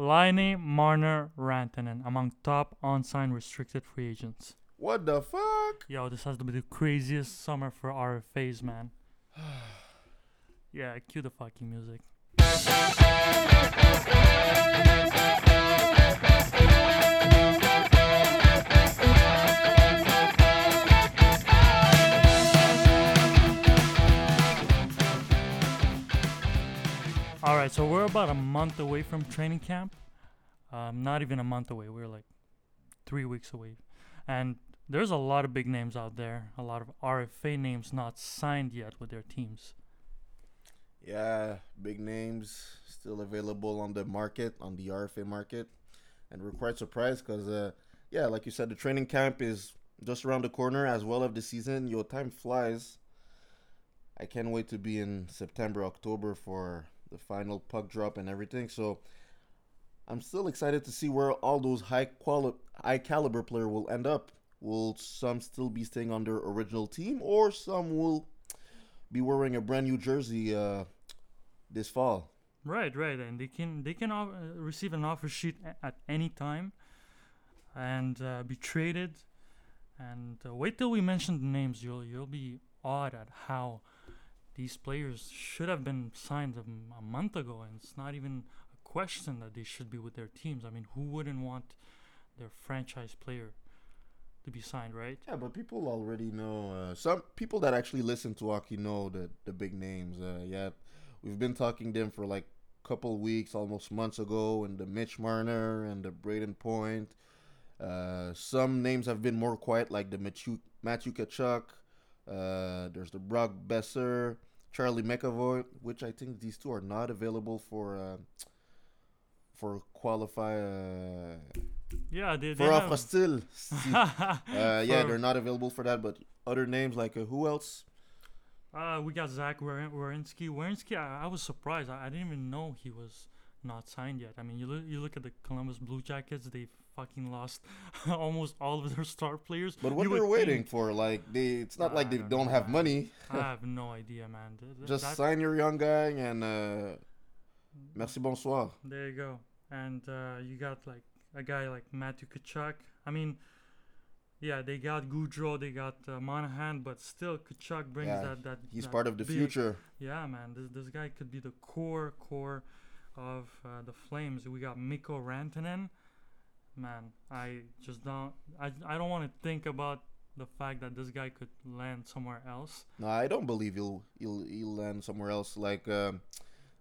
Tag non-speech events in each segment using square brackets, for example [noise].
Laine, Marner, Rantanen among top unsigned restricted free agents. What the fuck? Yo, this has to be the craziest summer for RFAs, man. [sighs] yeah, cue the fucking music. All right, so we're about a month away from training camp. Um, not even a month away. We're like three weeks away, and there's a lot of big names out there. A lot of RFA names not signed yet with their teams. Yeah, big names still available on the market, on the RFA market, and we're quite surprised because, uh, yeah, like you said, the training camp is just around the corner as well of the season. Your time flies. I can't wait to be in September, October for the final puck drop and everything. So I'm still excited to see where all those high quali- high caliber player will end up. Will some still be staying on their original team, or some will be wearing a brand new jersey uh, this fall? Right, right, and they can they can uh, receive an offer sheet at any time, and uh, be traded. And uh, wait till we mention the names. You'll you'll be awed at how these players should have been signed a month ago, and it's not even a question that they should be with their teams. I mean, who wouldn't want their franchise player to be signed, right? Yeah, but people already know. Uh, some people that actually listen to hockey know the the big names. Uh, yeah, we've been talking them for like a couple weeks, almost months ago, and the Mitch Marner and the Brayden Point. Uh, some names have been more quiet, like the Matthew Matthew Tkachuk. Uh, there's the Brock Boeser, Charlie McAvoy, which I think these two are not available for uh, for qualify uh, Yeah, they, they for offre still. [laughs] Uh, yeah, they're not available for that. But other names like uh, who else? Uh, we got Zach Werenski. Werenski, I, I was surprised. I, I didn't even know he was not signed yet. I mean, you look you look at the Columbus Blue Jackets. They fucking lost [laughs] almost all of their star players. But what You they're waiting think- for? Like they, it's not I like they don't don't know, have man. money. I [laughs] have no idea, man. Just that- sign your young guy and uh, merci bonsoir. There you go. And uh, you got like a guy like Matthew Tkachuk. I mean, yeah, they got Gaudreau, they got uh, Monahan, but still Tkachuk brings Yeah, that that. He's that part of the big- future. Yeah, man, this this guy could be the core core of uh, the Flames. We got Mikko Rantanen. Man, I just don't. I I don't want to think about the fact that this guy could land somewhere else. No, I don't believe he'll he'll he'll land somewhere else. Like um,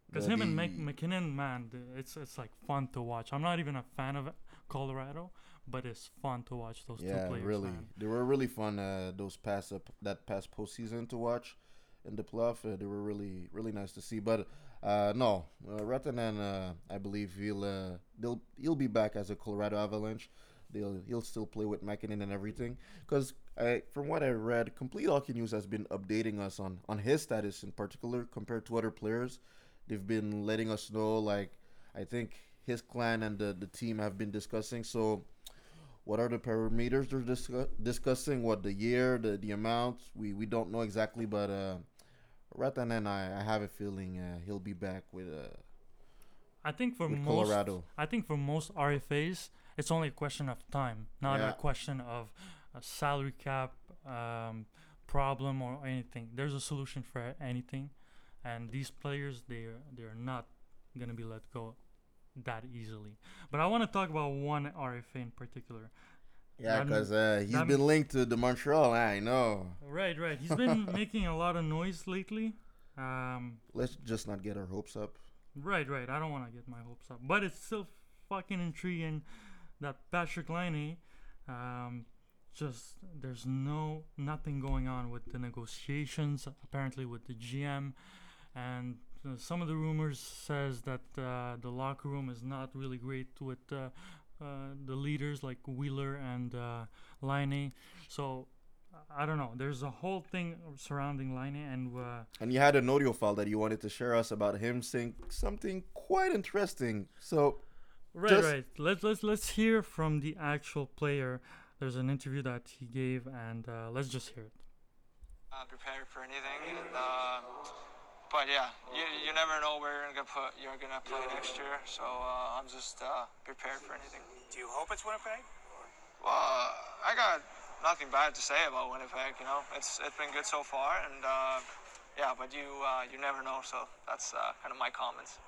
Because the- him and the- Mc, MacKinnon, man, it's it's like fun to watch. I'm not even a fan of Colorado, but it's fun to watch those two yeah, players. really, man. they were really fun. Uh, those past up that past postseason to watch in the playoff, uh, they were really really nice to see. But uh, no, uh, Rantanen, uh, I believe he'll uh, they'll he'll be back as a Colorado Avalanche. They'll he'll still play with MacKinnon and everything. Because I, from what I read, Complete Hockey News has been updating us on on his status in particular compared to other players. They've been letting us know like I think his clan and the the team have been discussing. So what are the parameters they're discu- discussing? What the year, the the amount? We we don't know exactly, but Rantanen, I I have a feeling uh, he'll be back with uh, I think for most, Colorado. I think for most RFAs, it's only a question of time, not Yeah. a question of a salary cap um, problem or anything. There's a solution for anything, and these players they are they're not gonna be let go that easily. But I want to talk about one RFA in particular. Yeah, because uh, he's been linked to the Montreal. I know. Right, right. He's been [laughs] making a lot of noise lately. Um, Let's just not get our hopes up. Right, right. I don't want to get my hopes up, but it's still fucking intriguing that Patrik Laine, um, just there's no nothing going on with the negotiations apparently with the GM, and uh, some of the rumors says that uh, the locker room is not really great with uh, uh, the leaders like Wheeler and uh, Laine. So I don't know. There's a whole thing surrounding Laine, and uh, And you had an audio file that you wanted to share us about him saying something quite interesting. So Right, Just- right. Let's let's let's hear from the actual player. There's an interview that he gave, and uh, let's just hear it. uh, prepared for anything. And uh, but yeah, you, you never know where you're gonna put you're gonna play next year. So uh, I'm just uh, prepared for anything. Do you hope it's Winnipeg? Well, I got nothing bad to say about Winnipeg. You know, it's it's been good so far, and uh, yeah, but you uh, you never know. So that's uh, kind of my comments.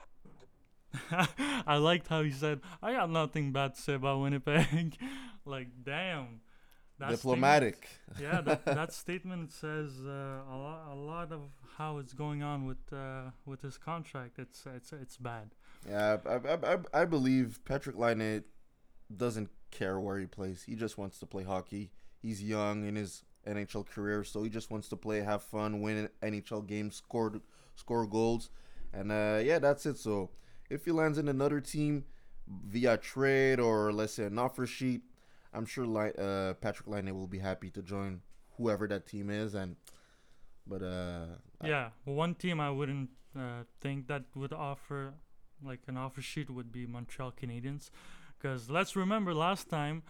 [laughs] I liked how he said, "I got nothing bad to say about Winnipeg." [laughs] like, damn. That Diplomatic. yeah, that, that statement says uh, a lot, a lot of how it's going on with uh, with his contract. It's it's it's bad. Yeah, I I, I, I believe Patrik Laine doesn't care where he plays. He just wants to play hockey. He's young in his NHL career, so he just wants to play, have fun, win NHL games, score score goals, and uh, yeah, that's it. So if he lands in another team via trade or let's say an offer sheet, I'm sure uh, Patrik Laine will be happy to join whoever that team is. And but uh, yeah, one team I wouldn't uh, think that would offer like an offer sheet would be Montreal Canadiens, because let's remember last time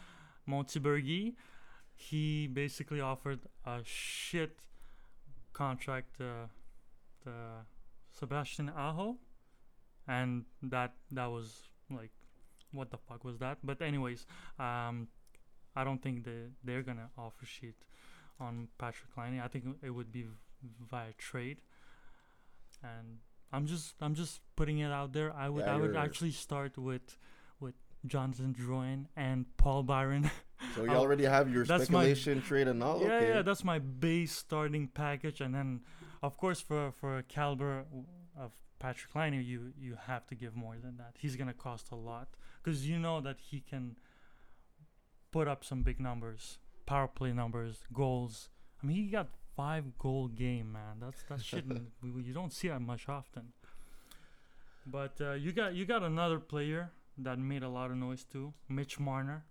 Monty he basically offered a shit contract to, to Sebastian Aho and that that was like what the fuck was that but anyways um i don't think that they're gonna offer shit on Patrik Laine i think it would be via trade. And i'm just i'm just putting it out there. I would yeah, i would actually start with with jonathan drouin and paul byron. [laughs] So you [laughs] already have your speculation my, trade and all? Yeah okay. yeah that's my base starting package. And then of course for for a caliber of Patrik Laine, you you have to give more than that. He's gonna cost a lot because you know that he can put up some big numbers, power play numbers, goals. I mean, he got five goal game, man. That's that shit. [laughs] you don't see that much often. But uh, you got you got another player that made a lot of noise too, Mitch Marner.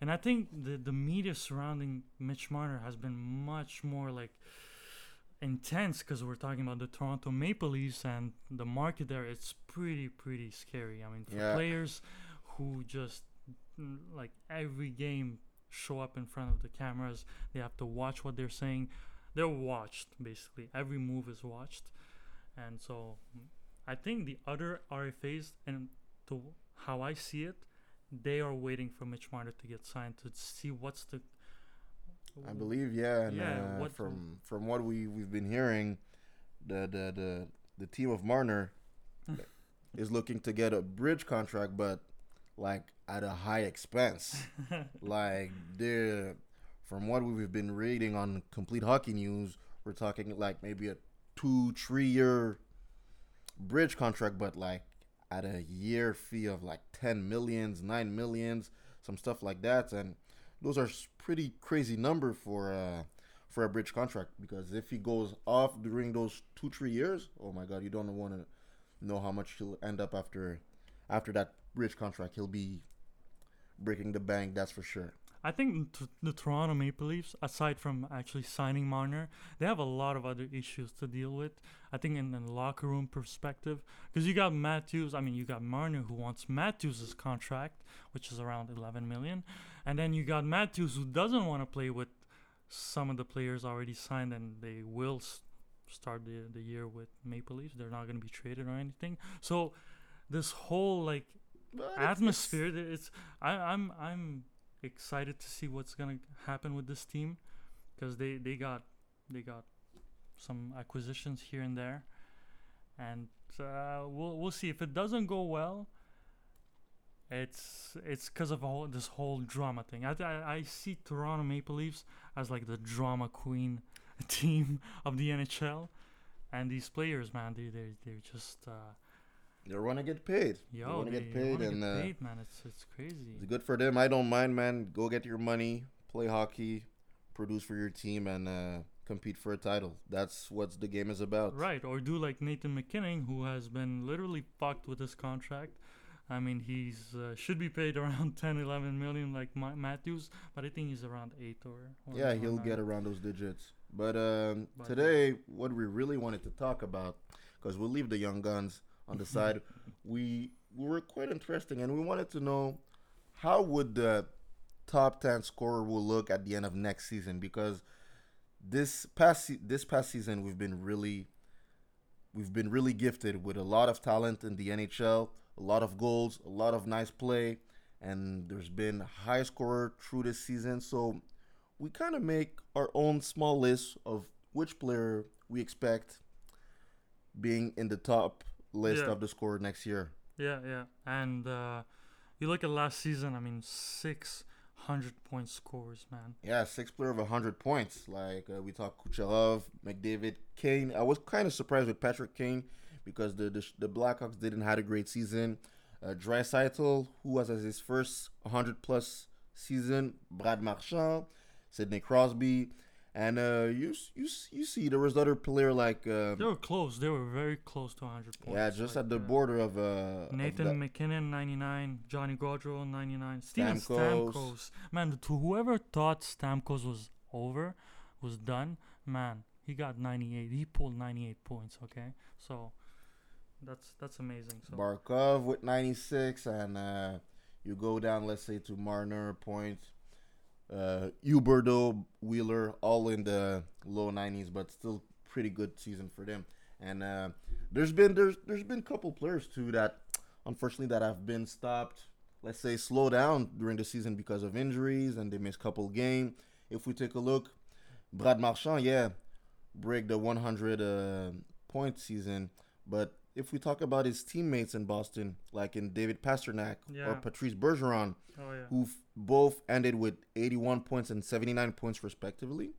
And I think the the media surrounding Mitch Marner has been much more like intense because we're talking about the Toronto Maple Leafs and the market there. It's pretty pretty scary. I mean, for yeah. players who just like every game show up in front of the cameras, they have to watch what they're saying. They're watched basically. Every move is watched, and so I think the other RFAs and to how I see it, they are waiting for Mitch Marner to get signed to see what's the I believe, yeah. And, yeah. Uh, from from what we we've been hearing, the the the, the team of Marner [laughs] is looking to get a bridge contract, but like at a high expense. [laughs] like they're from what we've been reading on Complete Hockey News, we're talking like maybe a two three year bridge contract, but like at a year fee of like ten millions, nine millions, some stuff like that, and those are pretty crazy number for uh, for a bridge contract because if he goes off during those two three years, oh my god, you don't want to know how much he'll end up after after that bridge contract. He'll be breaking the bank, that's for sure. I think t- the Toronto Maple Leafs, aside from actually signing Marner, they have a lot of other issues to deal with. I think in the locker room perspective, because you got Matthews. I mean, you got Marner who wants Matthews' contract, which is around 11 million, and then you got Matthews who doesn't want to play with some of the players already signed, and they will s- start the the year with Maple Leafs. They're not going to be traded or anything. So this whole like but atmosphere, it's, it's I, I'm I'm excited to see what's gonna happen with this team because they they got they got some acquisitions here and there, and uh, we'll we'll see if it doesn't go well. It's it's because of all this whole drama thing. I, I I see Toronto Maple Leafs as like the drama queen [laughs] team of the NHL, and these players, man, they they they're just. Uh, they want to get paid. Yo, they want to get paid, and get uh, man. It's it's crazy. It's good for them. I don't mind, man. Go get your money, play hockey, produce for your team, and uh, compete for a title. That's what the game is about. Right, or do like Nathan MacKinnon, who has been literally fucked with his contract. I mean, he's uh, should be paid [laughs] around 10, 11 million like Ma- Matthews, but I think he's around eight or. or yeah, he'll get around those digits. But, um, but today, what we really wanted to talk about, because we'll leave the young guns on the side, we, we were quite interesting, and we wanted to know how would the top ten scorer will look at the end of next season because this past this past season we've been really we've been really gifted with a lot of talent in the NHL, a lot of goals, a lot of nice play, and there's been high scorer through this season. So we kind of make our own small list of which player we expect being in the top list Yeah. of the score next year. Yeah, yeah. And uh, you look at last season. I mean, six hundred point scores, man. Yeah, six player of 100 points. Like uh, we talked Kucherov, McDavid, Kane. I was kind of surprised with Patrick Kane because the the, the Blackhawks didn't had a great season. Uh, Draisaitl, who was as his first 100 plus season, Brad Marchand, Sidney Crosby, and uh, you you you see there was other player like uh, They were close. They were very close to hundred points. yeah, just like, at the uh, border of uh Nathan that- MacKinnon, 99. Johnny Gaudreau, 99. Steven Stamkos. Stamkos. Man, to whoever thought Stamkos was over, was done, man, he got 98. He pulled 98 points, okay? So, that's that's amazing. So Barkov with 96, and uh, you go down, let's say, to Marner, Point, uh, Huberdeau, Wheeler, all in the low 90s, but still pretty good season for them. And uh, there's been there's there's been a couple players too that unfortunately that have been stopped. Let's say slow down during the season because of injuries, and they missed couple game. If we take a look, Brad Marchand, yeah, break the 100 uh, point season, but if we talk about his teammates in Boston, like in David Pastrnak or Patrice Bergeron, oh yeah. who both ended with 81 points and 79 points respectively,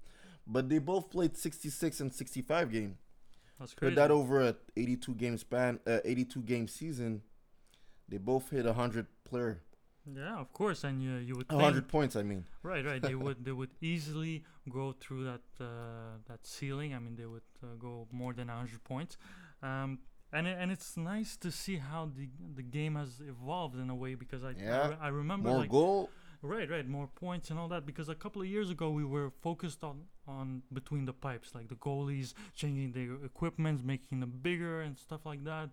but they both played 66 and 65 game. That's crazy. Put that over a 82 game span, uh, 82 game season. They both hit 100 player, yeah, of course, and you you would think 100 points. I mean, Right, right. They [laughs] would they would easily go through that uh, that ceiling. I mean, they would uh, go more than hundred points, um, and it, and it's nice to see how the the game has evolved in a way because I I, Yeah, re- I remember more like goal. right, right, more points and all that because a couple of years ago we were focused on on between the pipes, like the goalies changing their equipment, making them bigger and stuff like that,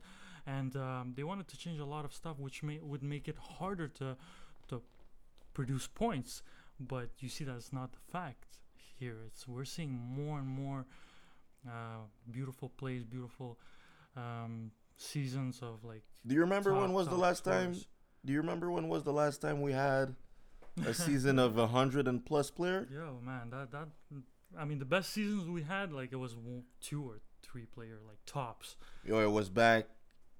and um, they wanted to change a lot of stuff which may would make it harder to to produce points. But you see that's not the fact here. It's we're seeing more and more uh, beautiful plays beautiful um, seasons of like Do you remember when was the top last time? Do you remember when was the last time we had a season of a 100 plus player? yo man that that i mean the best seasons we had like it was two or three player like tops Yo, it was back.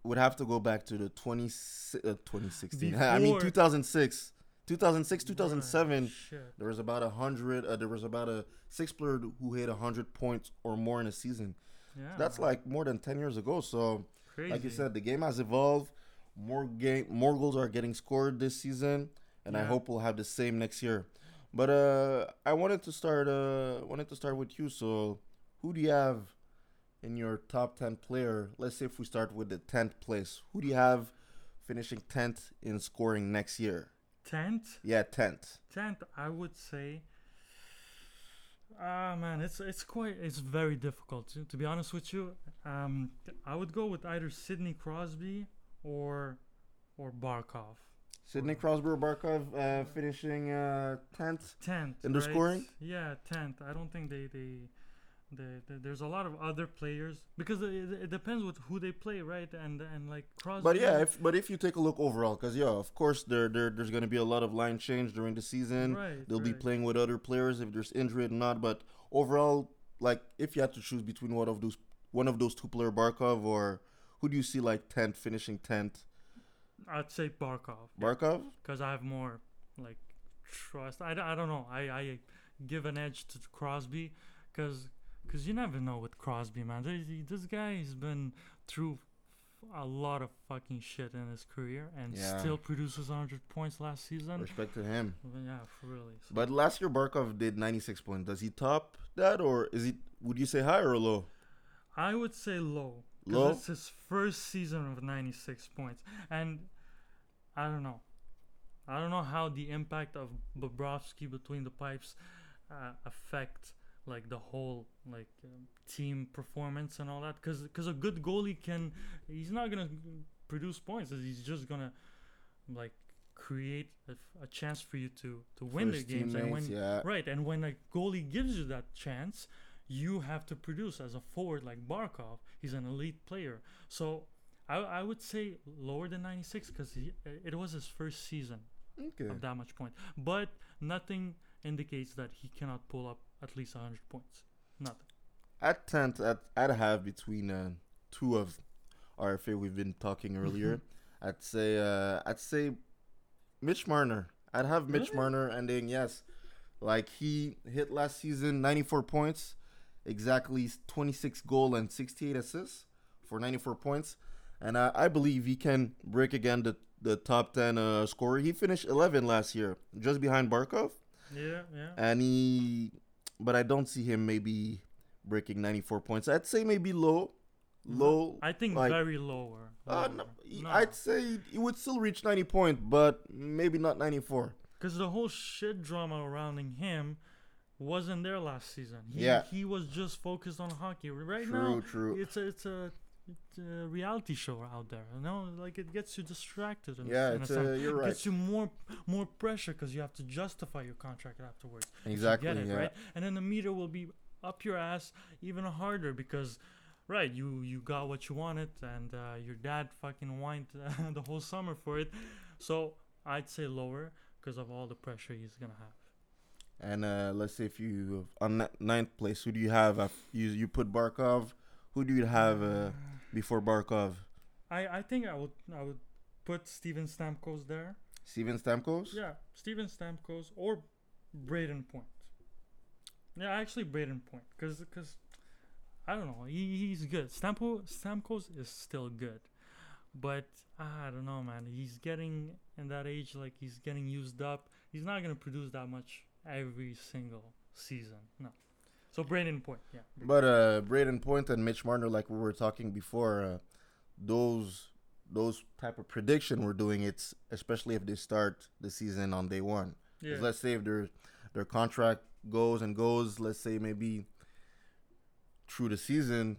Would have to go back to the 20, uh, 2016. I mean, 2006. 2006, 2007. Right. There was about a hundred. Uh, there was about a six player who hit a hundred points or more in a season. Yeah That's like more than ten years ago. So, crazy like you said, the game has evolved. More game, more goals are getting scored this season, and I hope we'll have the same next year. But uh, I wanted to start. Uh, wanted to start with you. So, who do you have in your top ten player? Let's say if we start with the tenth place, who do you have finishing tenth in scoring next year? 10th Yeah, tenth. tenth, I would say. Ah man, it's it's quite it's very difficult to, to be honest with you. Um, I would go with either Sidney Crosby or or Barkov. Sidney Crosby or Barkov uh, finishing uh, tenth. Tenth In the right? scoring? Yeah, tenth. I don't think they they. There's a lot of other players because it, it depends with who they play, right? And and like Crosby. But yeah, if but if you take a look overall, because yeah, of course there there there's going to be a lot of line change during the season. right, They'll be playing with other players if there's injury or not. But overall, like if you had to choose between one of those one of those two player Barkov or who do you see like tenth finishing tenth? I'd say Barkov. Barkov. because I have more like trust. I, I don't know. I, I give an edge to Crosby because cause you never know with Crosby, man. This, this guy has been through a lot of fucking shit in his career and Yeah. still produces 100 points last season. Respect to him. Yeah, for really. So But last year Barkov did 96 points. Does he top that or is it Would you say high or low? I would say low. Low? It's his first season of 96 points. And I don't know. I don't know how the impact of Bobrovsky between the pipes uh, affect like the whole like um, team performance and all that because because a good goalie can he's not gonna produce points he's just gonna like create a chance for you to to win For the games and when yeah. Right, and when a goalie gives you that chance, you have to produce as a forward like Barkov. He's an elite player. So I, I would say lower than 96 because it was his first season Okay. of that much point. But nothing indicates that he cannot pull up at least 100 points. Nothing. At tenth, I'd, I'd have between uh, two of RFA we've been talking earlier. I'd say uh, I'd say Mitch Marner. I'd have Mitch Really? Marner ending yes, like he hit last season, ninety four points, exactly twenty six goal and sixty eight assists for ninety four points, and I, I believe he can break again the the top ten uh, scorer. He finished eleven last year, just behind Barkov Yeah, yeah. and he but I don't see him maybe breaking 94 points. I'd say maybe low low I think like- very lower. uh, no, No. I'd say he would still reach 90 points, but maybe not 94. Because the whole shit drama surrounding him wasn't there last season. He, Yeah. he was just focused on hockey. Right True, now, true. it's a it's a it's a reality show out there. You know, like it gets you distracted. In, Yeah, in it's a uh, you're It right. gets you more more pressure because you have to justify your contract afterwards. Exactly, get it yeah. right, and then the meter will be up your ass even harder because. Right, you you got what you wanted, and uh, your dad fucking whined uh, [laughs] the whole summer for it. So I'd say lower because of all the pressure he's gonna have. And uh, let's say if you on ni- ninth place, who do you have? You you put Barkov. Who do you have uh, before Barkov? I I think I would I would put Steven Stamkos there. Steven Stamkos. Yeah, Steven Stamkos or Brayden Point. Yeah, actually Brayden Point, cause cause I don't know, he, he's good. Stampo Stamkos is still good, but I don't know, man. He's getting in that age, like he's getting used up. He's not gonna produce that much every single season. No. So Brandon Point, yeah. But uh, Brayden Point and Mitch Marner, like we were talking before, uh, those those type of prediction we're doing, it's especially if they start the season on day one. Yeah. Let's say if their their contract goes and goes, let's say maybe through the season,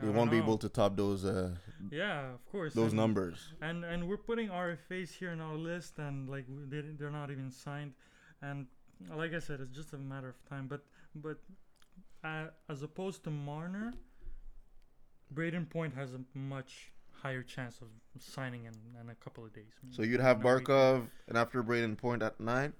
they won't be able to top those uh, Yeah, of course. those and- numbers. and and we're putting RFAs here in our list, and like they they're not even signed, and like I said, it's just a matter of time. But but uh, as opposed to Marner, Brayden Point has a much higher chance of signing in, in a couple of days. So you'd have week. Barkov and after Brayden Point at nine.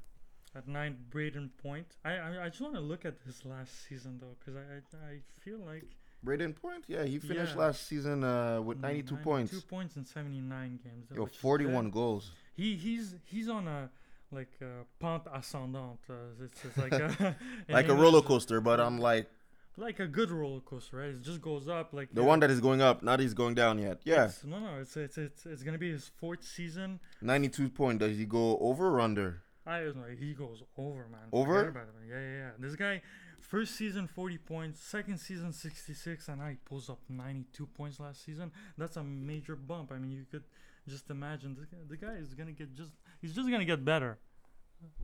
at nine. Brayden Point. I I, I just want to look at his last season though, because I, I I feel like Brayden Point, yeah, he finished Yeah. last season uh, with 92 points. Two points in seventy nine games. Yo, which is good. 41 goals. He he's he's on a like a pente ascendante. Uh, it's like a, [laughs] [laughs] Like a roller coaster, but I'm like Like a good roller coaster, right? It just goes up like the uh, one that is going up, not he's going down yet. Yeah, it's- no, no, it's it's it's it's gonna be his fourth season. 92 point. Does he go over or under? I don't know. He goes over, man. Over? Yeah, yeah, yeah. This guy, first season 40 points, second season 66, and now he pulls up 92 points last season. That's a major bump. I mean, you could just imagine guy, the guy is gonna get just he's just gonna get better.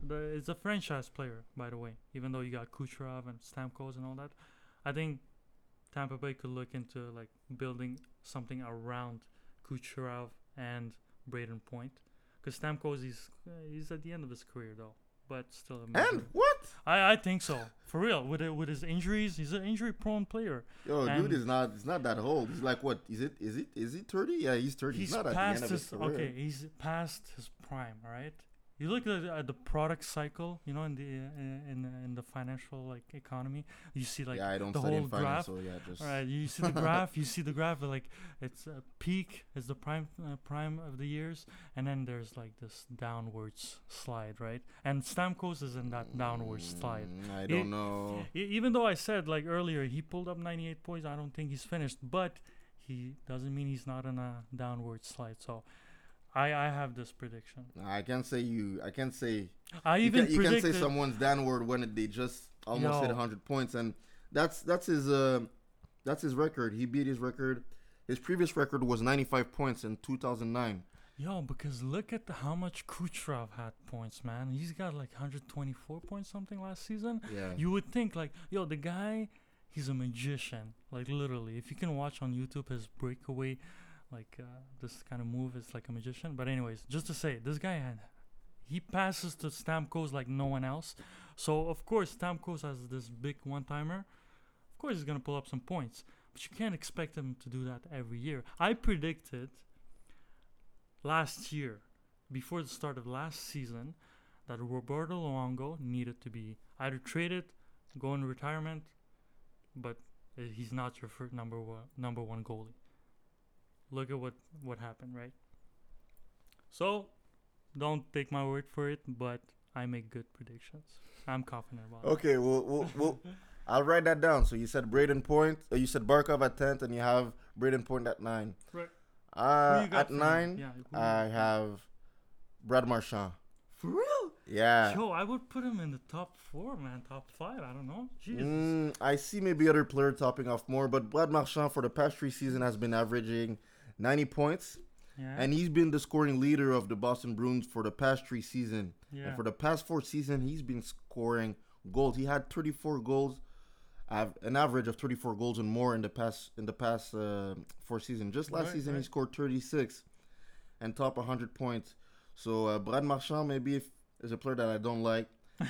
It's a franchise player, by the way. Even though you got Kucherov and Stamkos and all that, I think Tampa Bay could look into like building something around Kucherov and Brayden Point. Because Stamkos, he's uh, he's at the end of his career though, but still. a major- And what? I I think so for real. With it, with his injuries, he's an injury-prone player. Yo, And- dude is not. He's not that old. He's like what? Is it? Is it? Is he 30? Yeah, he's 30. He's, He's not at the past end of his his career. okay. He's past his prime, right? You look at, at the product cycle, you know, in the uh, in in the financial like economy, you see like yeah, I don't the whole graph. so yeah, just All right, you see the graph. You see the graph. Like it's a peak is the prime uh, prime of the years, and then there's like this downwards slide, right? And Stamkos is in that downward slide. Mm, I don't know. E- even though I said like earlier he pulled up 98 points, I don't think he's finished, but he doesn't mean he's not on a downward slide. So I I have this prediction. I can't say you. I can't say. I even you can't say someone's downward when they just almost hit Yo. 100 points, and that's that's his uh that's his record. He beat his record. His previous record was 95 points in 2009. yo because look at the, how much Kucherov had points, man. He's got like 124 points something last season. Yeah. You would think like yo the guy he's a magician like literally if you can watch on YouTube his breakaway like uh, this kind of move is like a magician but anyways just to say this guy had he passes to Stamkos like no one else So of course Stamkos has this big one timer. Of course he's gonna pull up some points, but you can't expect him to do that every year. I predicted last year, before the start of last season, that Roberto Luongo needed to be either traded, go in retirement, but uh, he's not your number one number one goalie. Look at what what happened, right? So, don't take my word for it, but I make good predictions. I'm confident about it. Okay, well, we'll, we'll [laughs] I'll write that down. So you said Brayden Point, uh, you said Barkov at tenth, and you have Brayden Point at nine. Right. Who Uh, at nine, Yeah, I have Brad Marchand. For real? Yeah. Yo, I would put him in the top four, man. Top five. I don't know. Jesus. Mm, I see maybe other player topping off more, but Brad Marchand for the past three seasons has been averaging 90 points, yeah. and he's been the scoring leader of the Boston Bruins for the past three seasons. yeah. And for the past four seasons, he's been scoring goals. He had 34 goals, an average of 34 goals and more in the past in the past uh, four seasons. Just last Right, season, he scored 36 and top 100 points. So uh, Brad Marchand maybe if, is a player that I don't like.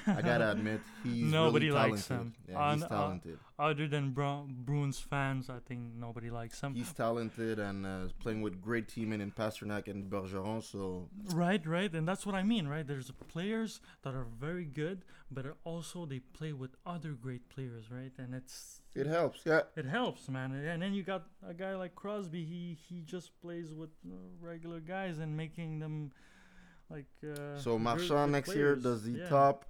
I gotta admit, he's Nobody really likes talented. him. Yeah, he's uh, talented. Other than Bru- Bruins fans, I think nobody likes him. He's talented and uh, playing with great teaming in Pastrnak and Bergeron. So Right, right, and that's what I mean, right? There's players that are very good, but also they play with other great players, right? And it's it helps. Yeah. it helps, man. And then you got a guy like Crosby. He he just plays with uh, regular guys and making them like. Uh, So Marchand next year does he Yeah. top?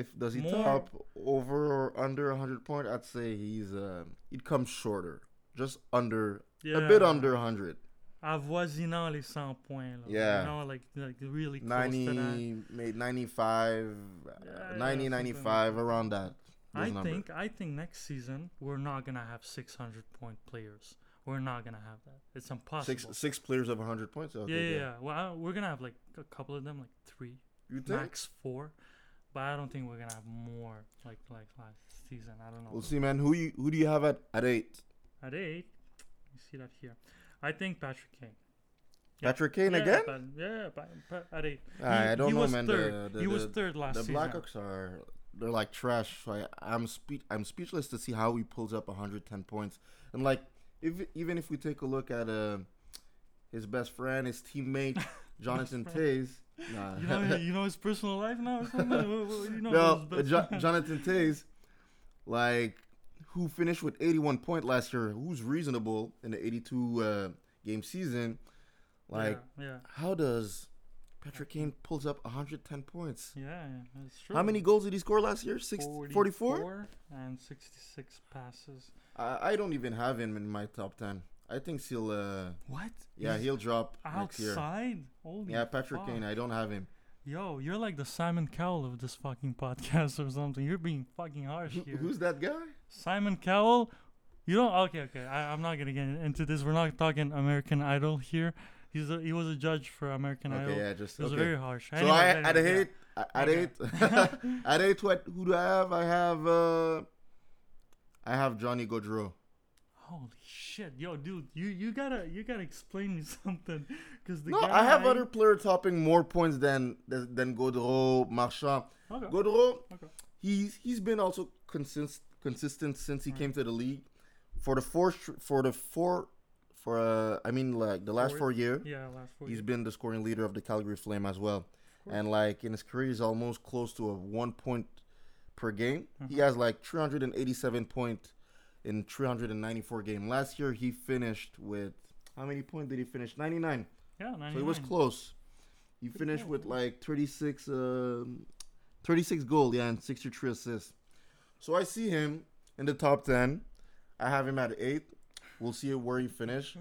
If does he More- top over or under 100 point? I'd say he's uh, he'd come shorter, just under a bit under 100. avoisinant les 100 points. Là, Yeah. You know, like like really close 90, to made 95, Yeah, uh, yeah, 90, something like 95 around that. I those numbers. think I think next season we're not gonna have 600 point players. We're not gonna have that. It's impossible. six six players of 100 points. Okay, yeah, yeah, yeah. Well, I, we're gonna have like a couple of them, like three, You think? max four. But I don't think we're gonna have more like like last season. I don't know. We'll see, man. Who you who do you have at at eight? At eight, you see that here. I think Patrick Kane. Yeah. Patrick Kane yeah, again? But, yeah, but, but at eight. I He- don't he know, was man. Third. The, the, he was third last season. the. Blackhawks are they're like trash. So I, I'm spe- I'm speechless to see how he pulls up 110 points. And like if even if we take a look at uh his best friend, his teammate [laughs] Jonathan Toews. Nah. You know, [laughs] you know his personal life now or something. What- what- you know no, his best Jo- Jonathan Toews, like who finished with 81 point last year, who's reasonable in the 82 uh, game season. Like yeah, yeah, how does Patrick Kane pulls up 110 points? yeah, yeah, that's true. How many goals did he score last year? Six, 44? 44 and 66 passes. I, I don't even have him in my top 10. I think he'll, uh, What? yeah, He's he'll drop next year. outside. Holy Yeah, Patrick fuck. Kane, I don't have him. Yo, you're like the Simon Cowell of this fucking podcast or something. You're being fucking harsh Who, here. who's that guy? Simon Cowell? You don't. Okay, okay. I, I'm not gonna get into this. We're not talking American Idol here. He's a, he was a judge for American Idol. Okay, yeah, just It was okay. very harsh. So Anyway, I anyway, at yeah. eight, at Okay. eight, [laughs] at eight. What? Who do I have? I have uh, I have Johnny Gaudreau. Holy shit, yo, dude, you you gotta you gotta explain me [laughs] something, cause the No, guy I have other players topping more points than than Gaudreau, Marchand. Okay. Gaudreau, Okay. he's he's been also consist, consistent since he came to the league. For the four for the four for uh, I mean like the last Four- four year, Yeah, last four. he's years. been the scoring leader of the Calgary Flame as well. And like in his career, he's almost close to a one point per game. He Mhm. has like 387 point in 394 game. Last year he finished with how many points did he finish? 99. Yeah, 99. So it was close. He finished with like 36, um, 36 goal, yeah, and 63 assists. So I see him in the top 10. I have him at eight. We'll see where he finish.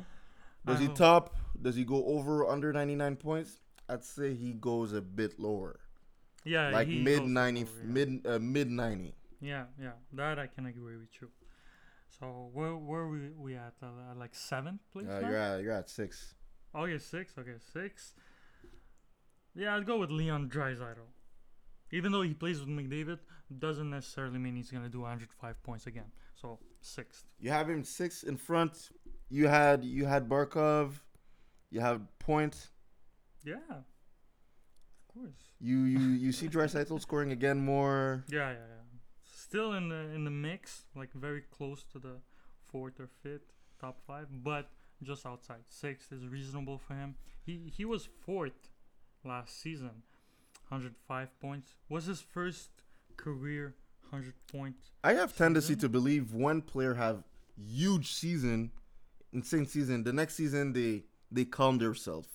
Does he top? Does he go over or under 99 points? I'd say he goes a bit lower, Yeah, like mid 90, over, yeah. mid uh, mid 90. Yeah, yeah, that I can agree with you. So where where we we at? Uh, like seven, please. Uh, you're at you're at six. Okay, six. Okay, six. Yeah, I'd go with Leon Draisaitl. Even though he plays with McDavid, doesn't necessarily mean he's gonna do 105 points again. So sixth. You have him six in front. You had you had Barkov. You have Point. Yeah, of course. You you you see Draisaitl scoring again more. Yeah, yeah, yeah. Still in the in the mix, like very close to the fourth or fifth top five, but just outside. Sixth is reasonable for him. He he was fourth last season, 105 points. Was his first career 100 point. I have tendency to believe one player have huge season, insane season. The next season they they calm themselves,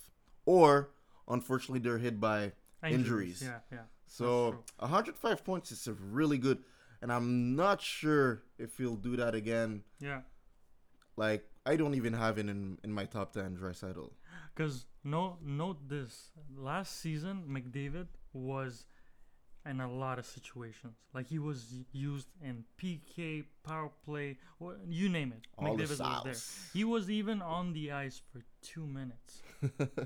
or unfortunately they're hit by Injuries. Yeah, yeah. So true. 105 points is a really good, and I'm not sure if he'll do that again. Yeah. Like I don't even have it in in my top 10 Draisaitl. Because no, note this: last season, McDavid was in a lot of situations. Like he was used in PK, power play, you name it. All the McDavid was there. He was even on the ice for two minutes.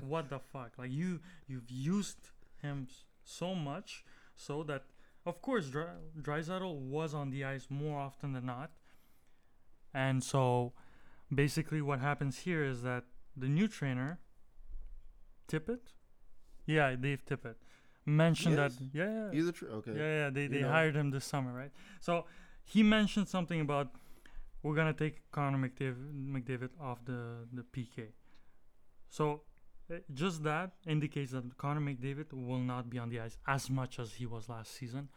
[laughs] what the fuck? Like you, you've used him so much so that, of course, Dry- Draisaitl was on the ice more often than not. And so, basically, what happens here is that the new trainer, Tippett, yeah, Dave Tippett, mentioned Yes? that yeah, yeah, He's a tr- okay. yeah, yeah. They You they know. hired him this summer, right? So he mentioned something about we're gonna take Connor McDavid, McDavid off the the PK. So Uh, just that indicates that Connor McDavid will not be on the ice as much as he was last season,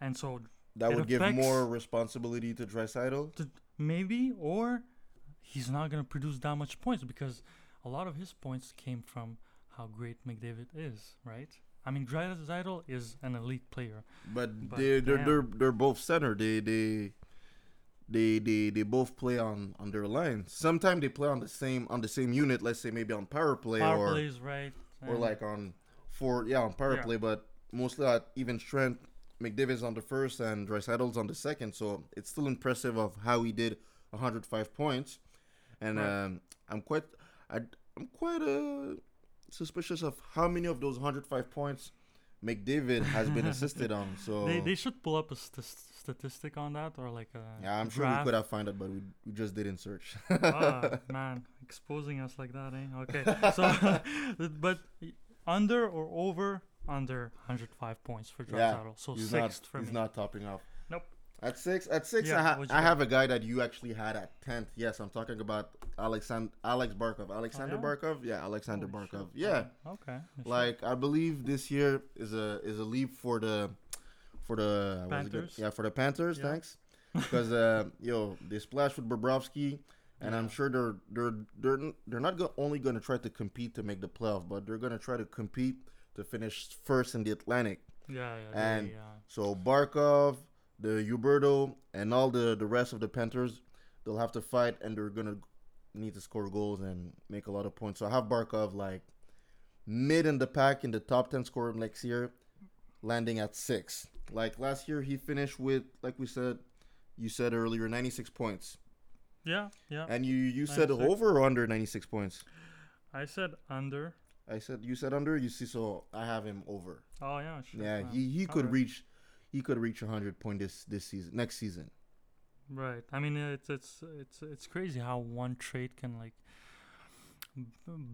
and so That would give more responsibility to Draisaitl. t- maybe or he's not gonna produce that much points because a lot of his points came from how great McDavid is, right? I mean, Draisaitl is an elite player. But, But they they're, they're they're both center. They they they they they both play on on their line. Sometimes they play on the same on the same unit. Let's say maybe on power play Power or plays right, or like on four yeah on power Yeah. play. But mostly at even strength. McDavid's on the first and Draisaitl's on the second. So it's still impressive of how he did 105 points. And Right. um, I'm quite I I'm quite uh suspicious of how many of those 105 points McDavid has been [laughs] assisted on. So They, they should pull up a st- statistic on that or like a yeah, I'm sure we could have found it, but we, we just didn't search. [laughs] ah, man, exposing us like that, eh? Okay, so [laughs] but under or over under 105 points for Yeah, Draisaitl. So he's sixth not for he's me. not topping off. At six, at six, Yeah, I, ha- I have a guy that you actually had at tenth. Yes, I'm talking about Alexand- Alex Barkov. Alexander Oh, yeah? Barkov. Yeah, Alexander Holy Barkov. shit. Yeah, Oh, okay. like I believe this year is a is a leap for the for the what was it good? Panthers? Yeah, for the Panthers. Yeah. Thanks, [laughs] because uh, yo they splashed with Bobrovsky, and I'm sure they're they're they're they're not go- only going to try to compete to make the playoff, but they're going to try to compete to finish first in the Atlantic. yeah, yeah, and- So Barkov, the Huberdeau, and all the the rest of the Panthers, they'll have to fight, and they're gonna need to score goals and make a lot of points. So I have Barkov like mid in the pack in the top ten scorer next year, landing at six. Like last year, he finished with like we said, you said earlier, ninety six points, yeah, yeah. and you you said 96. over or under ninety six points. I said under. I said you said under. You see, so I have him over. Oh yeah, sure. Yeah, wow. he, he could reach, he could reach hundred point this this season, next season. Right. I mean, it's it's it's it's crazy how one trait can like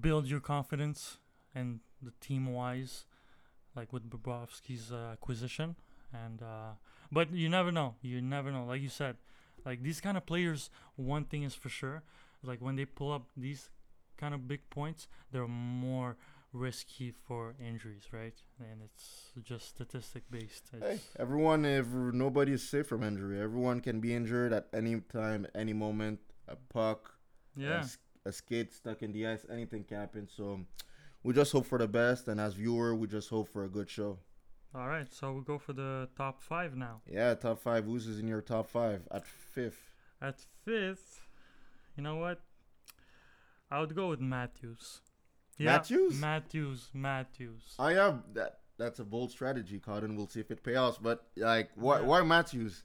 build your confidence and the team wise, like with Bobrovsky's uh, acquisition, and uh, but you never know. You never know. Like you said, like these kind of players, one thing is for sure, like when they pull up these kind of big points, they're more risky for injuries, right? And it's just statistic based. Hey, everyone, if nobody is safe from injury. Everyone can be injured at any time, any moment. A puck, a yeah. s- a, skate stuck in the ice, anything can happen. So we just hope for the best, and as viewer, we just hope for a good show. All right, so we go for the top five now. Yeah, top five. Who's is in your top five at fifth? At fifth, you know what? I would go with Matthews. Matthews? Matthews. Matthews. I have that. That's a bold strategy, Cotton. We'll see if it pays off. But like, why, Yeah. why Matthews?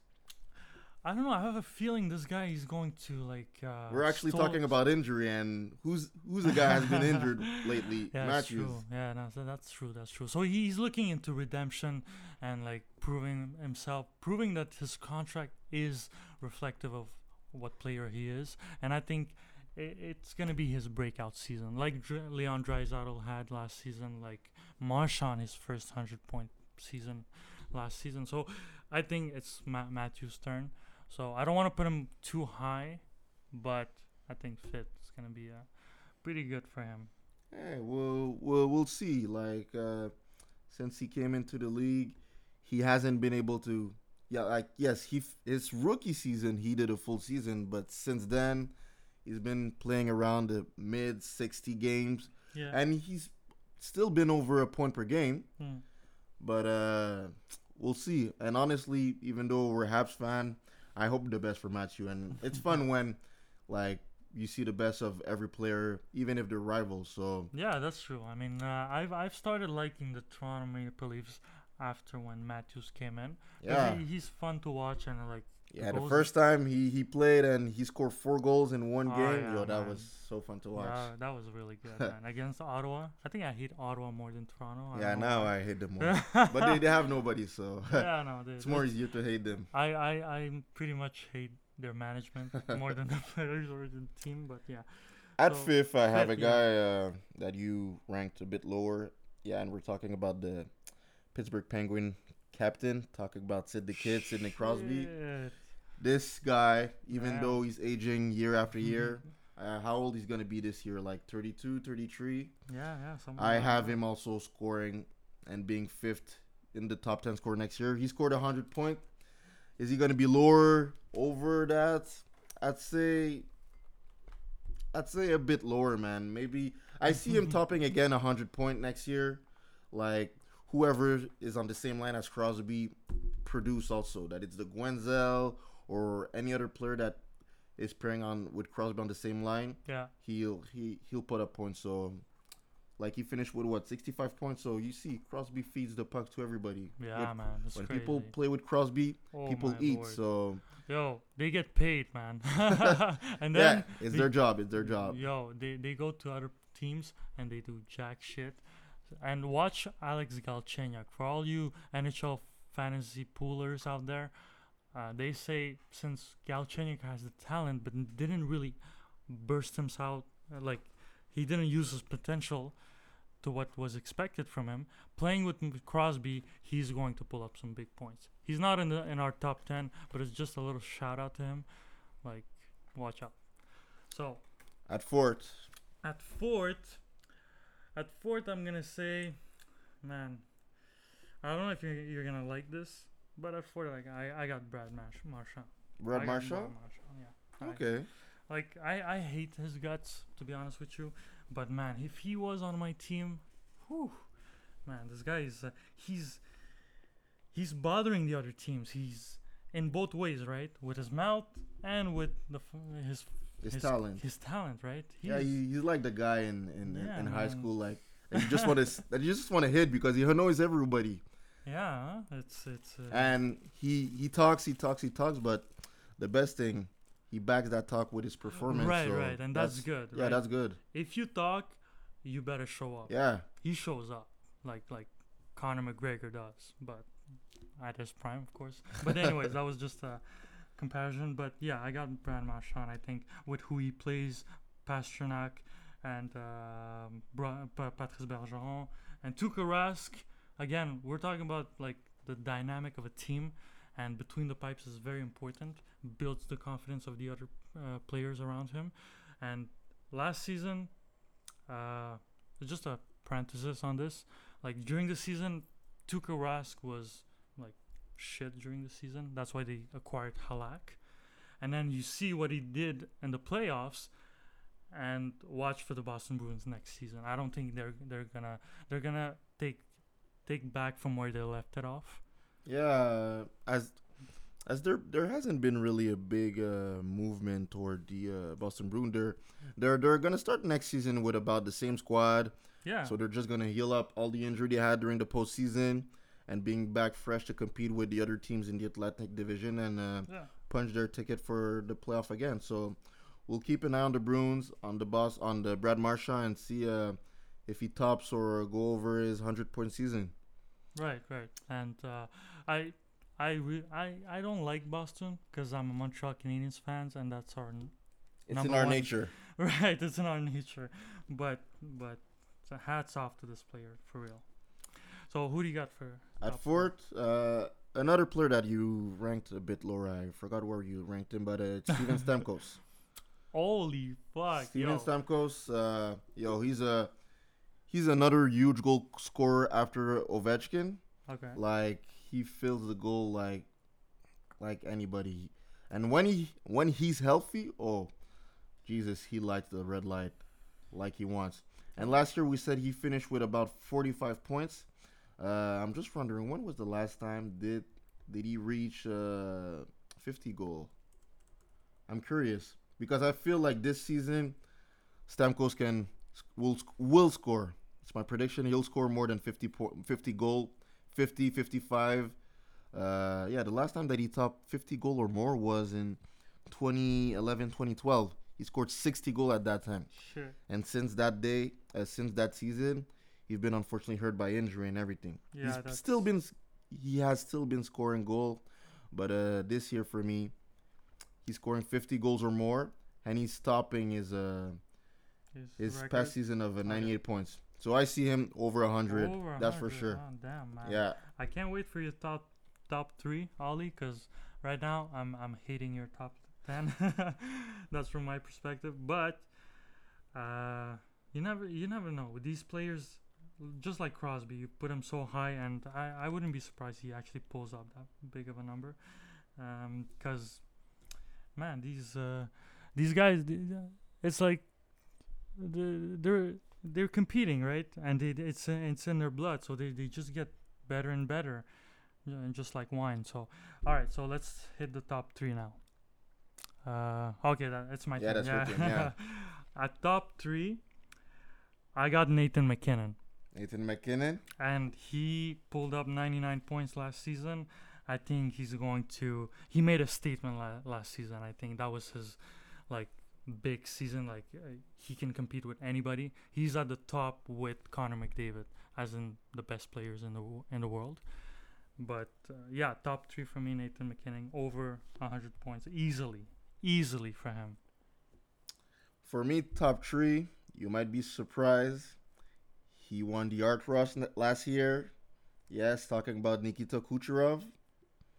I don't know. I have a feeling this guy is going to like. Uh, We're actually stall- talking about injury, and who's who's the guy has been [laughs] injured lately? Yeah, Matthews. true. Yeah, no, so that's true. That's true. So he's looking into redemption and like proving himself, proving that his contract is reflective of what player he is. And I think it's gonna be his breakout season, like Dr- Leon Draisaitl had last season, like Marchand his first hundred point season last season. So I think it's Ma- Matthew's turn. So I don't want to put him too high, but I think fifth is gonna be uh, pretty good for him. Hey, we'll we'll we'll see. Like uh, since he came into the league, he hasn't been able to. Yeah, like yes, he f- his rookie season he did a full season, but since then he's been playing around the mid sixty games, Yeah. and he's still been over a point per game. Hmm. But uh, we'll see. And honestly, even though we're Habs fan, I hope the best for Matthew. And it's [laughs] fun when like you see the best of every player, even if they're rivals. So Yeah, that's true. I mean, uh, I've I've started liking the Toronto Maple Leafs after when Matthews came in. yeah. he, he's fun to watch and like Yeah, the goals- first time he, he played and he scored four goals in one Oh, game, yeah, yo, that man. was so fun to watch. yeah, that was really good, [laughs] man. Against Ottawa, I think I hate Ottawa more than Toronto. I yeah, now why. I hate them more. [laughs] but they, they have nobody, so [laughs] yeah, no, they, it's more easier to hate them. I, I I pretty much hate their management more than the players or the team, but yeah. At So, fifth, I have a guy uh, that you ranked a bit lower. Yeah, and we're talking about the Pittsburgh Penguin captain, talking about Sid the Kid, Sidney Crosby. Shit. This guy, even Damn. though he's aging year after year, uh, how old he's going to be this year? Like 32, 33? Yeah, yeah. I like have that. him also scoring and being fifth in the top 10 score next year. He scored 100 point. Is he going to be lower over that? I'd say I'd say a bit lower, man. Maybe I see him [laughs] topping again 100 point next year. Like whoever is on the same line as Crosby produce also that it's the Guentzel or any other player that is pairing on with Crosby on the same line Yeah, he'll he he'll put up points. So, like he finished with what sixty five points. So you see, Crosby feeds the puck to everybody. yeah, When- man. When crazy. people play with Crosby, Oh people eat. lord. So Yo, they get paid, man. [laughs] and yeah, it's they- their job. It's their job. Yo, they they go to other teams and they do jack shit. And watch Alex Galchenyuk. For all you NHL fantasy poolers out there, uh, they say since Galchenyuk has the talent but didn't really burst himself, uh, like he didn't use his potential to what was expected from him. Playing with Crosby, he's going to pull up some big points. He's not in the in our top ten, but it's just a little shout out to him. Like, watch out. So At Fort, at fourth, at fourth, I'm gonna say, man, I don't know if you're, you're gonna like this, but at like I, I got Brad Marsh- Marchand. Brad I Marshall. Yeah. I- Okay. like I, I hate his guts to be honest with you, but man, if he was on my team, whew, man, this guy is uh, he's he's bothering the other teams. He's in both ways, right? With his mouth and with the f- his His, talent. his talent, right? yeah, he, he's like the guy in in, in- Yeah, in high man. school, like that you just want to that you just want to hit because he annoys everybody. Yeah, it's it's. Uh, And he he talks, he talks, he talks, but the best thing, he backs that talk with his performance. right, so right, and that's, good. Yeah, right? that's good. if you talk, you better show up. Yeah. He shows up, like like Conor McGregor does, but at his prime, of course. But anyways, that was just a comparison. But yeah, I got Brad Marchand. I think with who he plays, Pastrnak and um, Bra- Pa- Patrice Bergeron and Tuukka Rask. Again, we're talking about like the dynamic of a team, and between the pipes is very important. Builds the confidence of the other uh, players around him. And last season, uh, just a parenthesis on this. Like during the season, Tuukka Rask was like shit during the season. That's why they acquired Halak. And then you see what he did in the playoffs, and watch for the Boston Bruins next season. I don't think they're they're gonna they're gonna take back from where they left it off. Yeah, as as there there hasn't been really a big uh, movement toward the uh, Boston Bruins. They're they're they're gonna start next season with about the same squad. Yeah. So they're just gonna heal up all the injury they had during the postseason and being back fresh to compete with the other teams in the Atlantic Division and uh, yeah. punch their ticket for the playoff again. So we'll keep an eye on the Bruins, on the boss, on the Brad Marchand, and see uh, if he tops or go over his hundred point season. Right, right. And uh, I, I, re- I, I don't like Boston because I'm a Montreal Canadiens fans, and that's our n- It's in our one. nature. [laughs] right, it's in our nature. But but so hats off to this player for real. So who do you got for At Fort, uh, another player that you ranked a bit lower. I forgot where you ranked him, but uh, it's [laughs] Steven Stamkos. Holy fuck, Steven yo. Stamkos, uh, yo, he's a he's another huge goal scorer after Ovechkin. Okay. Like he fills the goal like like anybody. And when he when he's healthy, oh Jesus, he lights the red light like he wants. And last year we said he finished with about 45 points. Uh, I'm just wondering when was the last time did did he reach uh, 50 goal? I'm curious because I feel like this season Stamkos can will will score. It's my prediction. He'll score more than 50 po- 50 goal, 50, 55. Uh, yeah, the last time that he topped 50 goal or more was in 2011, 2012. He scored 60 goal at that time. Shit. And since that day, uh, since that season, he's been unfortunately hurt by injury and everything. Yeah, he's that's- still been he has still been scoring goal, but uh, this year for me, he's scoring 50 goals or more, and he's topping his uh his record? past season of uh, Okay. 98 points. So I see him over 100. Over that's for sure. Oh, damn, man. Yeah, I can't wait for your top top three, Ollie, because right now I'm I'm hating your top ten. [laughs] That's from my perspective, but uh, you never you never know with these players. Just like Crosby, you put him so high, and I, I wouldn't be surprised he actually pulls up that big of a number, Um because man, these uh, these guys, it's like the- they're they're competing, right? And it, it's uh, it's in their blood, so they, they just get better and better, you know, just like wine. So, all right, so let's hit the top three now. Uh, okay, that it's my Yeah, turn. that's your turn, yeah. [laughs] At top three, I got Nathan MacKinnon, Nathan MacKinnon. and he pulled up 99 points last season. I think he's going to. He made a statement la- last season. I think that was his, like, big season. Like uh, he can compete with anybody. He's at the top with Connor McDavid, as in the best players in the wo- in the world. But uh, yeah, top three for me, Nathan MacKinnon, over 100 points easily, easily for him. For me, top three. You might be surprised. He won the Art Ross n- last year. Yes, talking about Nikita Kucherov.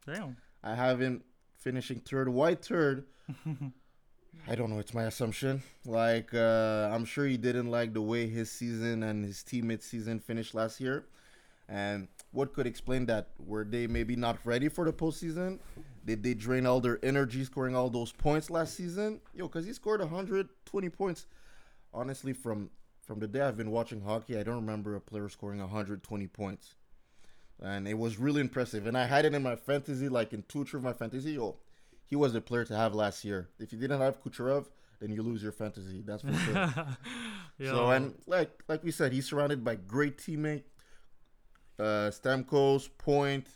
Damn. I have him finishing third. Why third? [laughs] I don't know. It's my assumption. Like, uh, I'm sure he didn't like the way his season and his teammates' season finished last year. And what could explain that? Were they maybe not ready for the postseason? Did they drain all their energy scoring all those points last season? Yo, because he scored 120 points. Honestly, from from the day I've been watching hockey, I don't remember a player scoring 120 points. And it was really impressive. And I had it in my fantasy, like in two or of my fantasy. Yo, he was the player to have last year. If you didn't have Kucherov, then you lose your fantasy. That's for sure. [laughs] So and like like we said, he's surrounded by great teammate, uh, Stamkos, Point,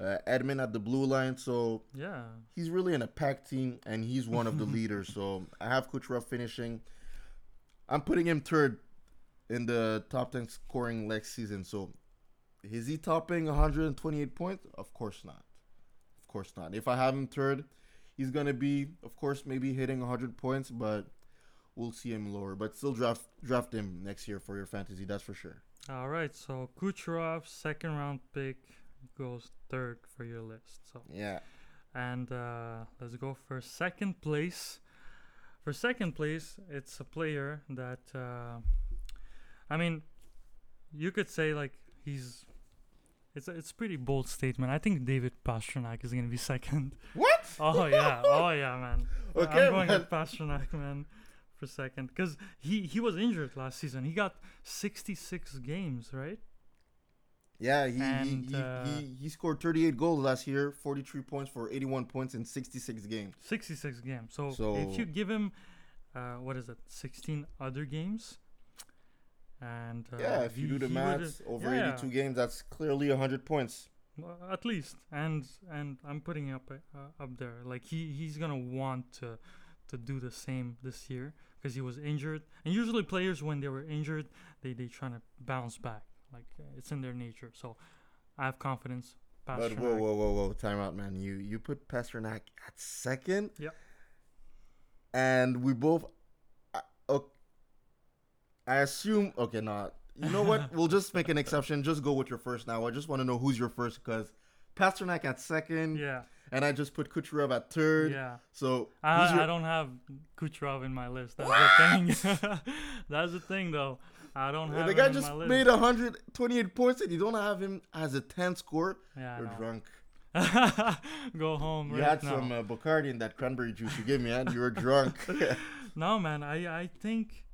uh, Hedman at the blue line. So yeah, he's really in a packed team, and he's one of the [laughs] leaders. So I have Kucherov finishing. I'm putting him third in the top ten scoring next season. So is he topping 128 points? Of course not. Of course not. If I have him third, he's gonna be, of course, maybe hitting 100 points, but we'll see him lower. But still draft draft him next year for your fantasy. That's for sure. All right, so Kucherov, second round pick, goes third for your list. So Yeah. and uh, let's go for second place. For second place, it's a player that uh, I mean, you could say like he's. It's a, it's a pretty bold statement. I think David Pastrnak is gonna be [laughs] second. What? Oh yeah, oh yeah, man. [laughs] Okay, I'm going man. with Pastrnak, man, for second, because he he was injured last season. He got 66 games, right? Yeah, he, And, he, he, uh, he, he scored 38 goals last year, 43 points for 81 points in 66 games. 66 games. So, So- if you give him, uh, what is it, 16 other games, and uh, yeah, if you he- do the he maths, over yeah, 82 games, that's clearly 100 points. at least, and and I'm putting up uh, up there. Like he he's gonna want to to do the same this year because he was injured. And usually players when they were injured, they they trying to bounce back. Like uh, it's in their nature. So I have confidence. But whoa, Pastrnak. whoa, whoa, whoa, time out, man. You you put Pastrnak at second. Yep. And we both, I assume. Okay, not. You know what? we'll just make an [laughs] exception. Just go with your first now. I just want to know who's your first because Pastrnak at second, Yeah, and I just put Kucherov at third. yeah. So I, your? I don't have Kucherov in my list. That's the thing. [laughs] That's the thing, though. I don't have the guy just made 128 points, and you don't have him as a 10 score. yeah, You're drunk. [laughs] Go home. You right had now. some uh, Bacardi in that cranberry juice you gave me, and you were drunk. No, man. I I think.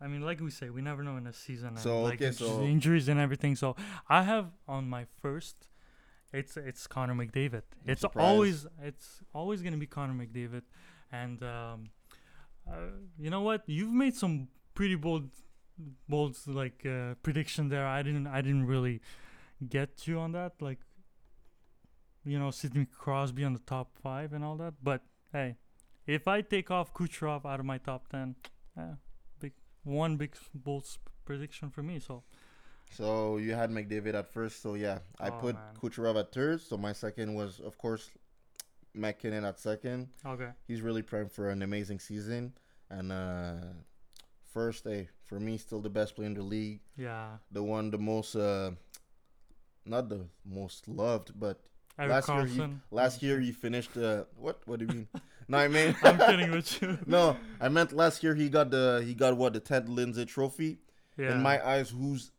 I mean, like we say, we never know in a season. and, So, like, okay, so- injuries and everything. So I have on my first. It's it's Connor McDavid. It's always it's always gonna be Connor McDavid, and um, uh, you know what? You've made some pretty bold, bold like uh, prediction there. I didn't I didn't really get you on that. Like, you know, Sidney Crosby on the top five and all that. But hey, if I take off Kucherov out of my top ten, eh, big one big bold prediction for me. So so you had McDavid at first. So yeah, I Oh, put man. Kucherov at third. So my second was, of course, MacKinnon at second. okay, He's really primed for an amazing season. And uh, first, hey, for me, still the best player in the league. yeah, The one, the most, uh, not the most loved, but Eric last year he last year he finished. Uh, what? What do you mean? [laughs] no, I mean. [laughs] I'm kidding with you. [laughs] no, I meant last year he got the he got what the Ted Lindsay Trophy. Yeah. In my eyes, who's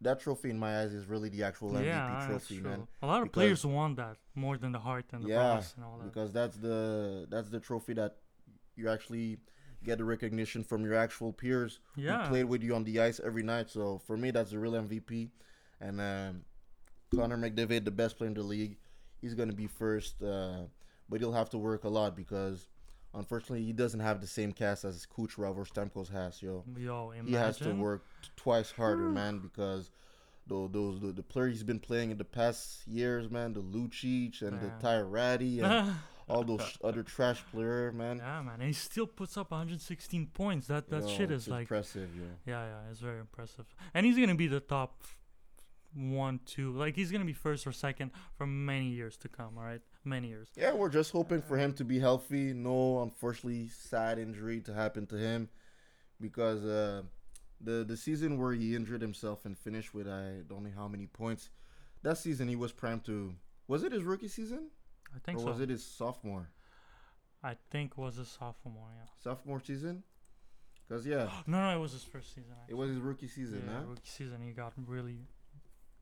that trophy in my eyes is really the actual MVP yeah, trophy, man. A lot of Because- players want that more than the Hart and the Yeah, brass and all that. because that's the that's the trophy that you actually get the recognition from your actual peers Yeah. who played with you on the ice every night. So for me, that's the real MVP. And um, Connor McDavid, the best player in the league, he's gonna be first, uh, but he'll have to work a lot because unfortunately he doesn't have the same cast as Kucherov or Stamkos has. Yo, Yo, imagine. he has to work t- twice harder, man, because. Those, those the, the players he's been playing in the past years, man, the Lucic and Man. the Tyrati and [laughs] all those other trash player, man. yeah, man, and he still puts up 116 points. That that Yo, shit is like, impressive, yo. yeah, yeah, it's very impressive. And he's gonna be the top one, two, like he's gonna be first or second for many years to come. All right, many years. Yeah, we're just hoping for him to be healthy. No, unfortunately, sad injury to happen to him because uh, the the season where he injured himself and finished with I don't know how many points. That season he was primed to. Was it his rookie season I think or so. was it his sophomore I think was a sophomore. Yeah. sophomore season? Cause yeah, [gasps] No, no, it was his first season. it was his rookie season, yeah, huh? rookie season. He got really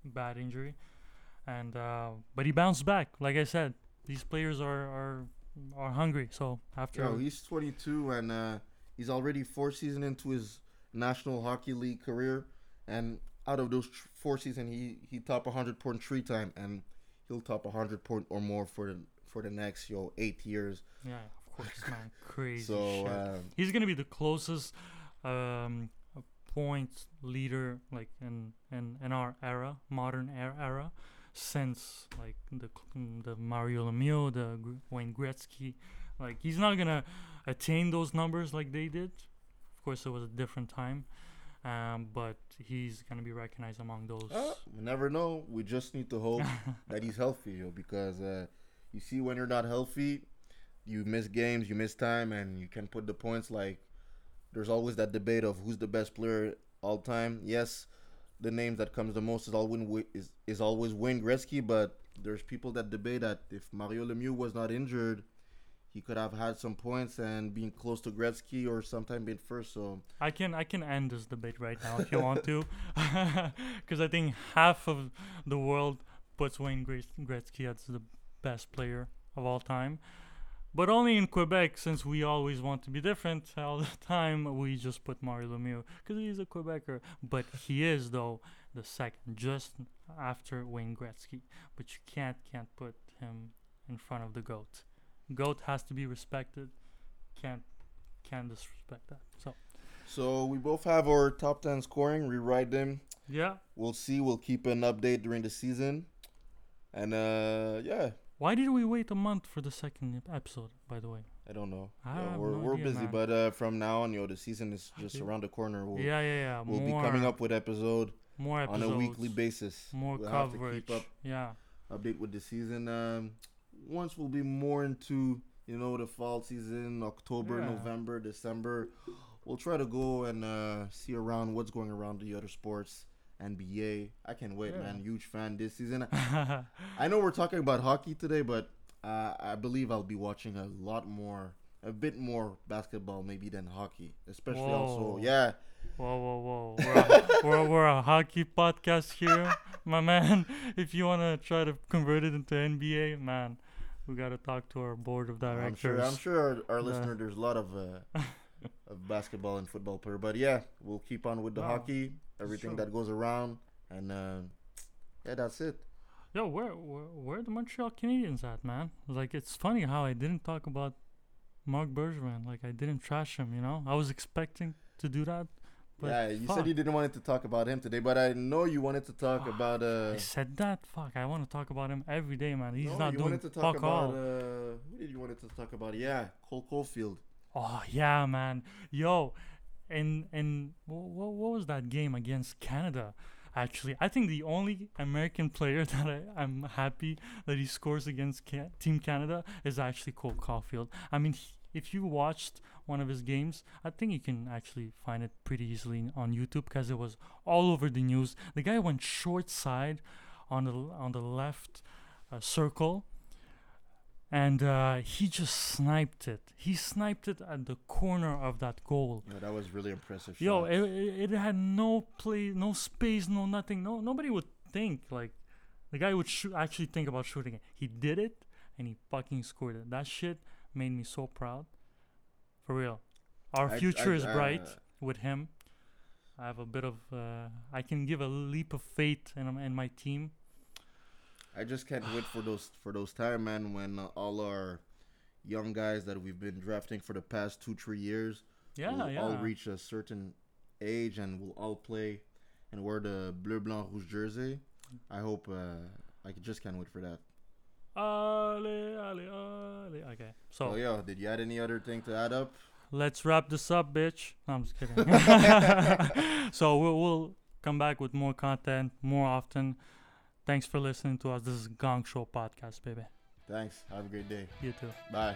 bad injury, and uh, but he bounced back. Like I said, these players are are are hungry. So after Yo, he's 22 and uh, he's already four season into his National Hockey League career, and out of those four season, he he top 100 point three time, and he'll top 100 point or more for the for the next yo eight years. yeah, of [laughs] course, man, crazy. so shit. uh, he's gonna be the closest um point leader like in in in our era, modern era, since like the the Mario Lemieux, the Gr- Wayne Gretzky. Like he's not gonna attain those numbers like they did. Of course, it was a different time, um, but he's gonna be recognized among those. uh, we never know. We just need to hope [laughs] that he's healthy, yo, because uh, you see when you're not healthy, you miss games, you miss time, and you can put the points. Like there's always that debate of who's the best player all time. Yes, the names that comes the most is always is is always Wayne Gretzky, but there's people that debate that if Mario Lemieux was not injured, he could have had some points and being close to Gretzky or sometime being first. So I can I can end this debate right now if you want to, [laughs] because I think half of the world puts Wayne Gretz- Gretzky as the best player of all time, but only in Quebec since we always want to be different [laughs] all the time. We just put Mario Lemieux because he's a Quebecer, but he is though the second, just after Wayne Gretzky. But you can't can't put him in front of the goat. Goat has to be respected. Can't can't disrespect that. So. so we both have our top ten scoring. Rewrite them. Yeah. We'll see. We'll keep an update during the season. And uh yeah, Why did we wait a month for the second episode? By the way. I don't know. I Yeah, we're no we're idea, busy, man. but uh from now on, yo, the season is just around the corner. We'll yeah, yeah, yeah. we'll more, be coming up with episode more on a weekly basis. more we'll have to coverage. keep up Yeah. update with the season. Um once we'll be more into, you know, the fall season, October, Yeah. November, December. we'll try to go and uh, see around what's going around the other sports. NBA. I can't wait, Yeah. man. Huge fan this season. [laughs] I know we're talking about hockey today, but uh, I believe I'll be watching a lot more, a bit more basketball maybe than hockey, especially also. Yeah, Whoa, whoa, whoa. We're a, [laughs] we're, we're a hockey podcast here, my man. [laughs] If you want to try to convert it into NBA, man, we got to talk to our board of directors. I'm sure. I'm sure our, our Yeah. listener, there's a lot of uh, of basketball and football player, but yeah, we'll keep on with the No, hockey, everything that goes around, and uh, yeah, that's it. Yo, where, where where are the Montreal Canadiens at, man? Like, it's funny how I didn't talk about Marc Bergevin. Like, I didn't trash him, you know? I was expecting to do that. But yeah, you fuck. said you didn't want to talk about him today, but I know you wanted to talk about. Uh, I said that. Fuck, I want to talk about him every day, man. He's no, not you doing wanted to talk fuck about. all. Uh, who did you wanted to talk about? Yeah, Cole Caufield. Oh yeah, man. Yo, and and what, what was that game against Canada? Actually, I think the only American player [laughs] that I, I'm happy that he scores against Team Canada is actually Cole Caufield. I mean, he, if you watched one of his games, I think you can actually find it pretty easily on YouTube because it was all over the news. The guy went short side on the on the left uh, circle and uh, he just sniped it. He sniped it at the corner of that goal. That was really impressive. Yo, it, it, it had no play, no space, no nothing. No nobody would think like the guy would shoot, actually think about shooting it. He did it, and he fucking scored it. That shit made me so proud. For real, our I- future I- is bright uh, with him. I have a bit of, uh, I can give a leap of faith in in my team. I just can't wait for those for those time, man, when uh, all our young guys that we've been drafting for the past two three years Yeah, will yeah. all reach a certain age and will all play and wear the bleu blanc rouge jersey. I hope. Uh, I just can't wait for that. Ale, ale, ale. Okay, so oh, yo, did you add any other thing to add up? let's wrap this up, bitch. No, I'm just kidding. [laughs] [laughs] so we'll, we'll come back with more content more often. Thanks for listening to us. This is Gong Show Podcast, baby. Thanks. Have a great day. You too. Bye.